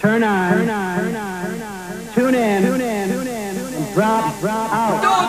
turn on, turn on, turn on, tune in, tune in, tune in, drop, drop. Out.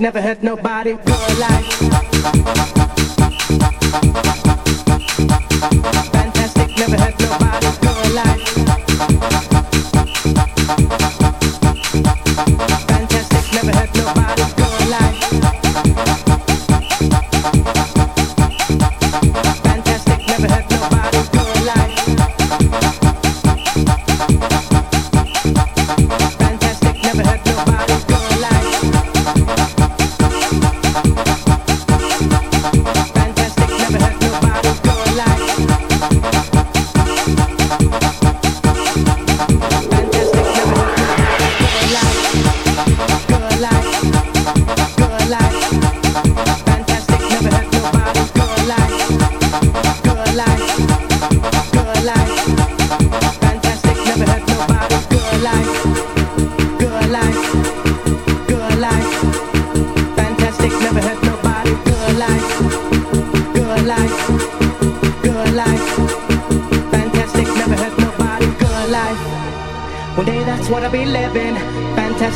Never hurt nobody. Good life.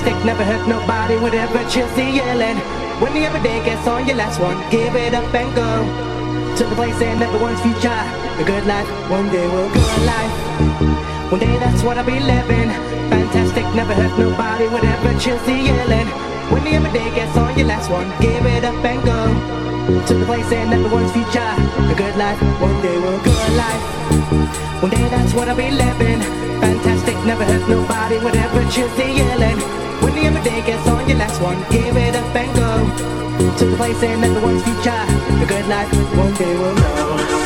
stick never hurt nobody Whatever Chelsea yelling. When the other day gets on your last one, give it up and go to the place and everyone's future. The good life, one day will go life. One day that's what I'll be living. Fantastic, never hurt nobody Whatever Chelsea yelling. When the other day gets on your last one, give it up and go to the place and everyone's future. A good life, one day will go life. One day that's what I'll be living. Fantastic, never hurt nobody, whatever Chelsea the yelling on, give it up and go to the place and everyone's future. A good life one day we'll know.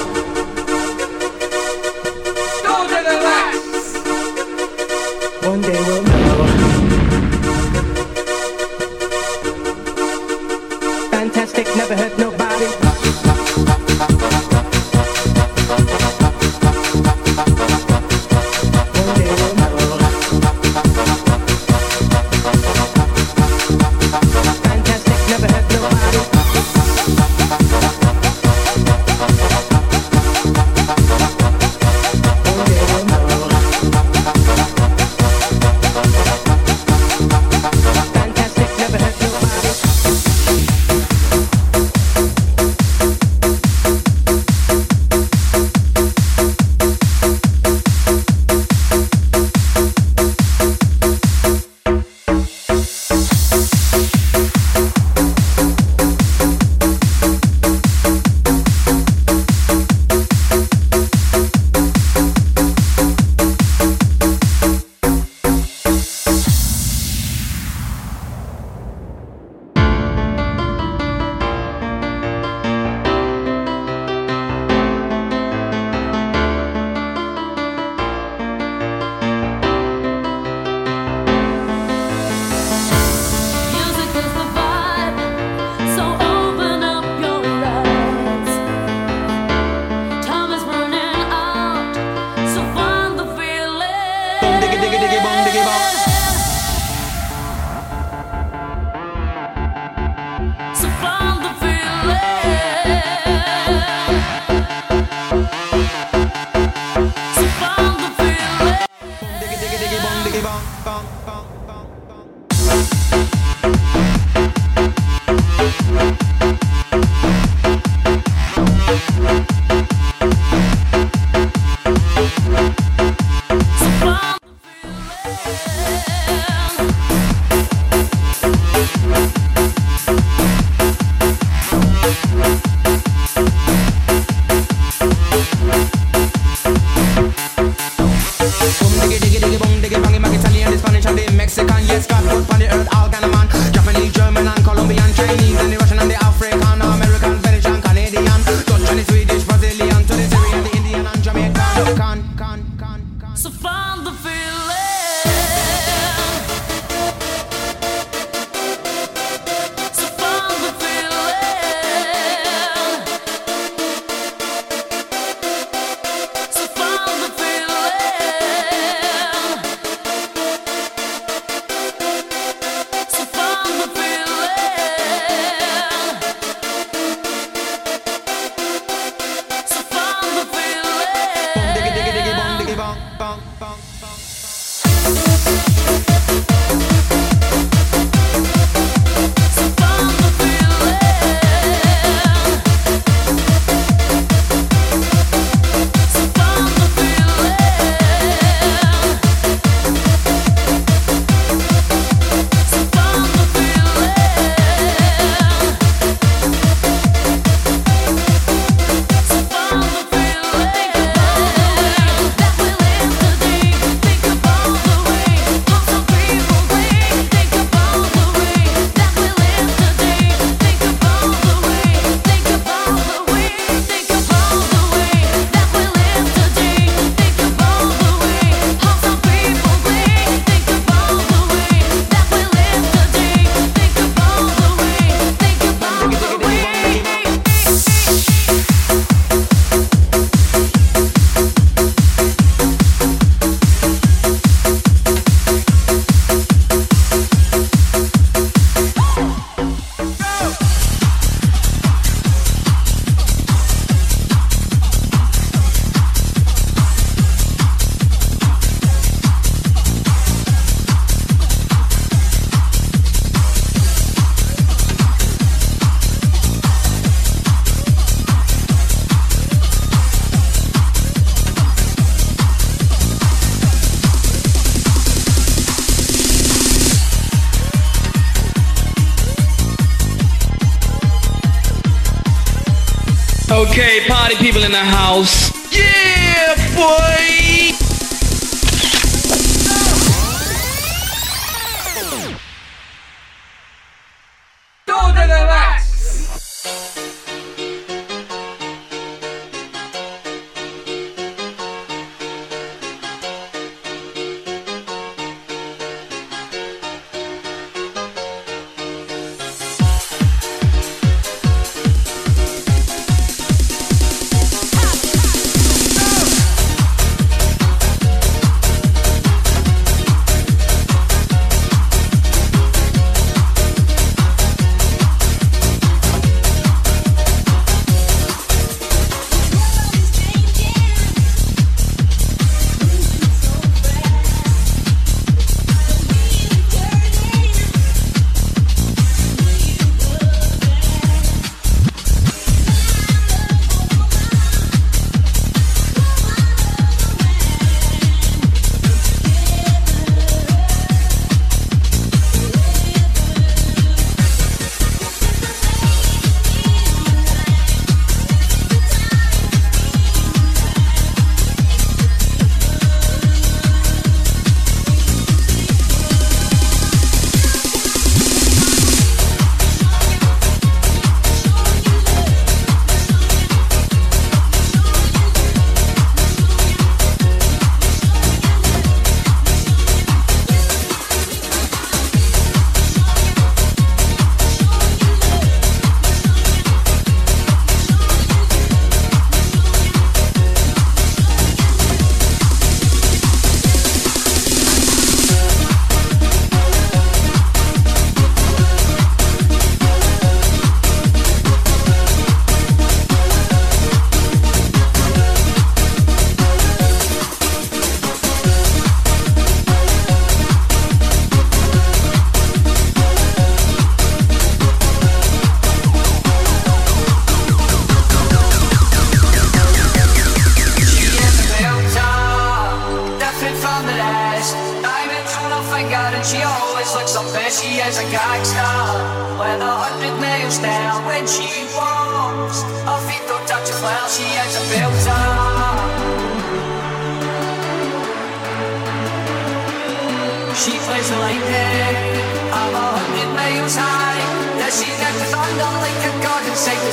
People in the house.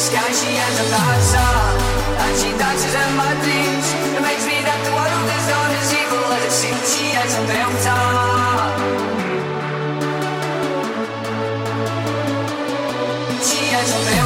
sky, she has a lights on. And she dances in my dreams. It makes me that the world is not as evil as it seems. She has a melt on. She has a melt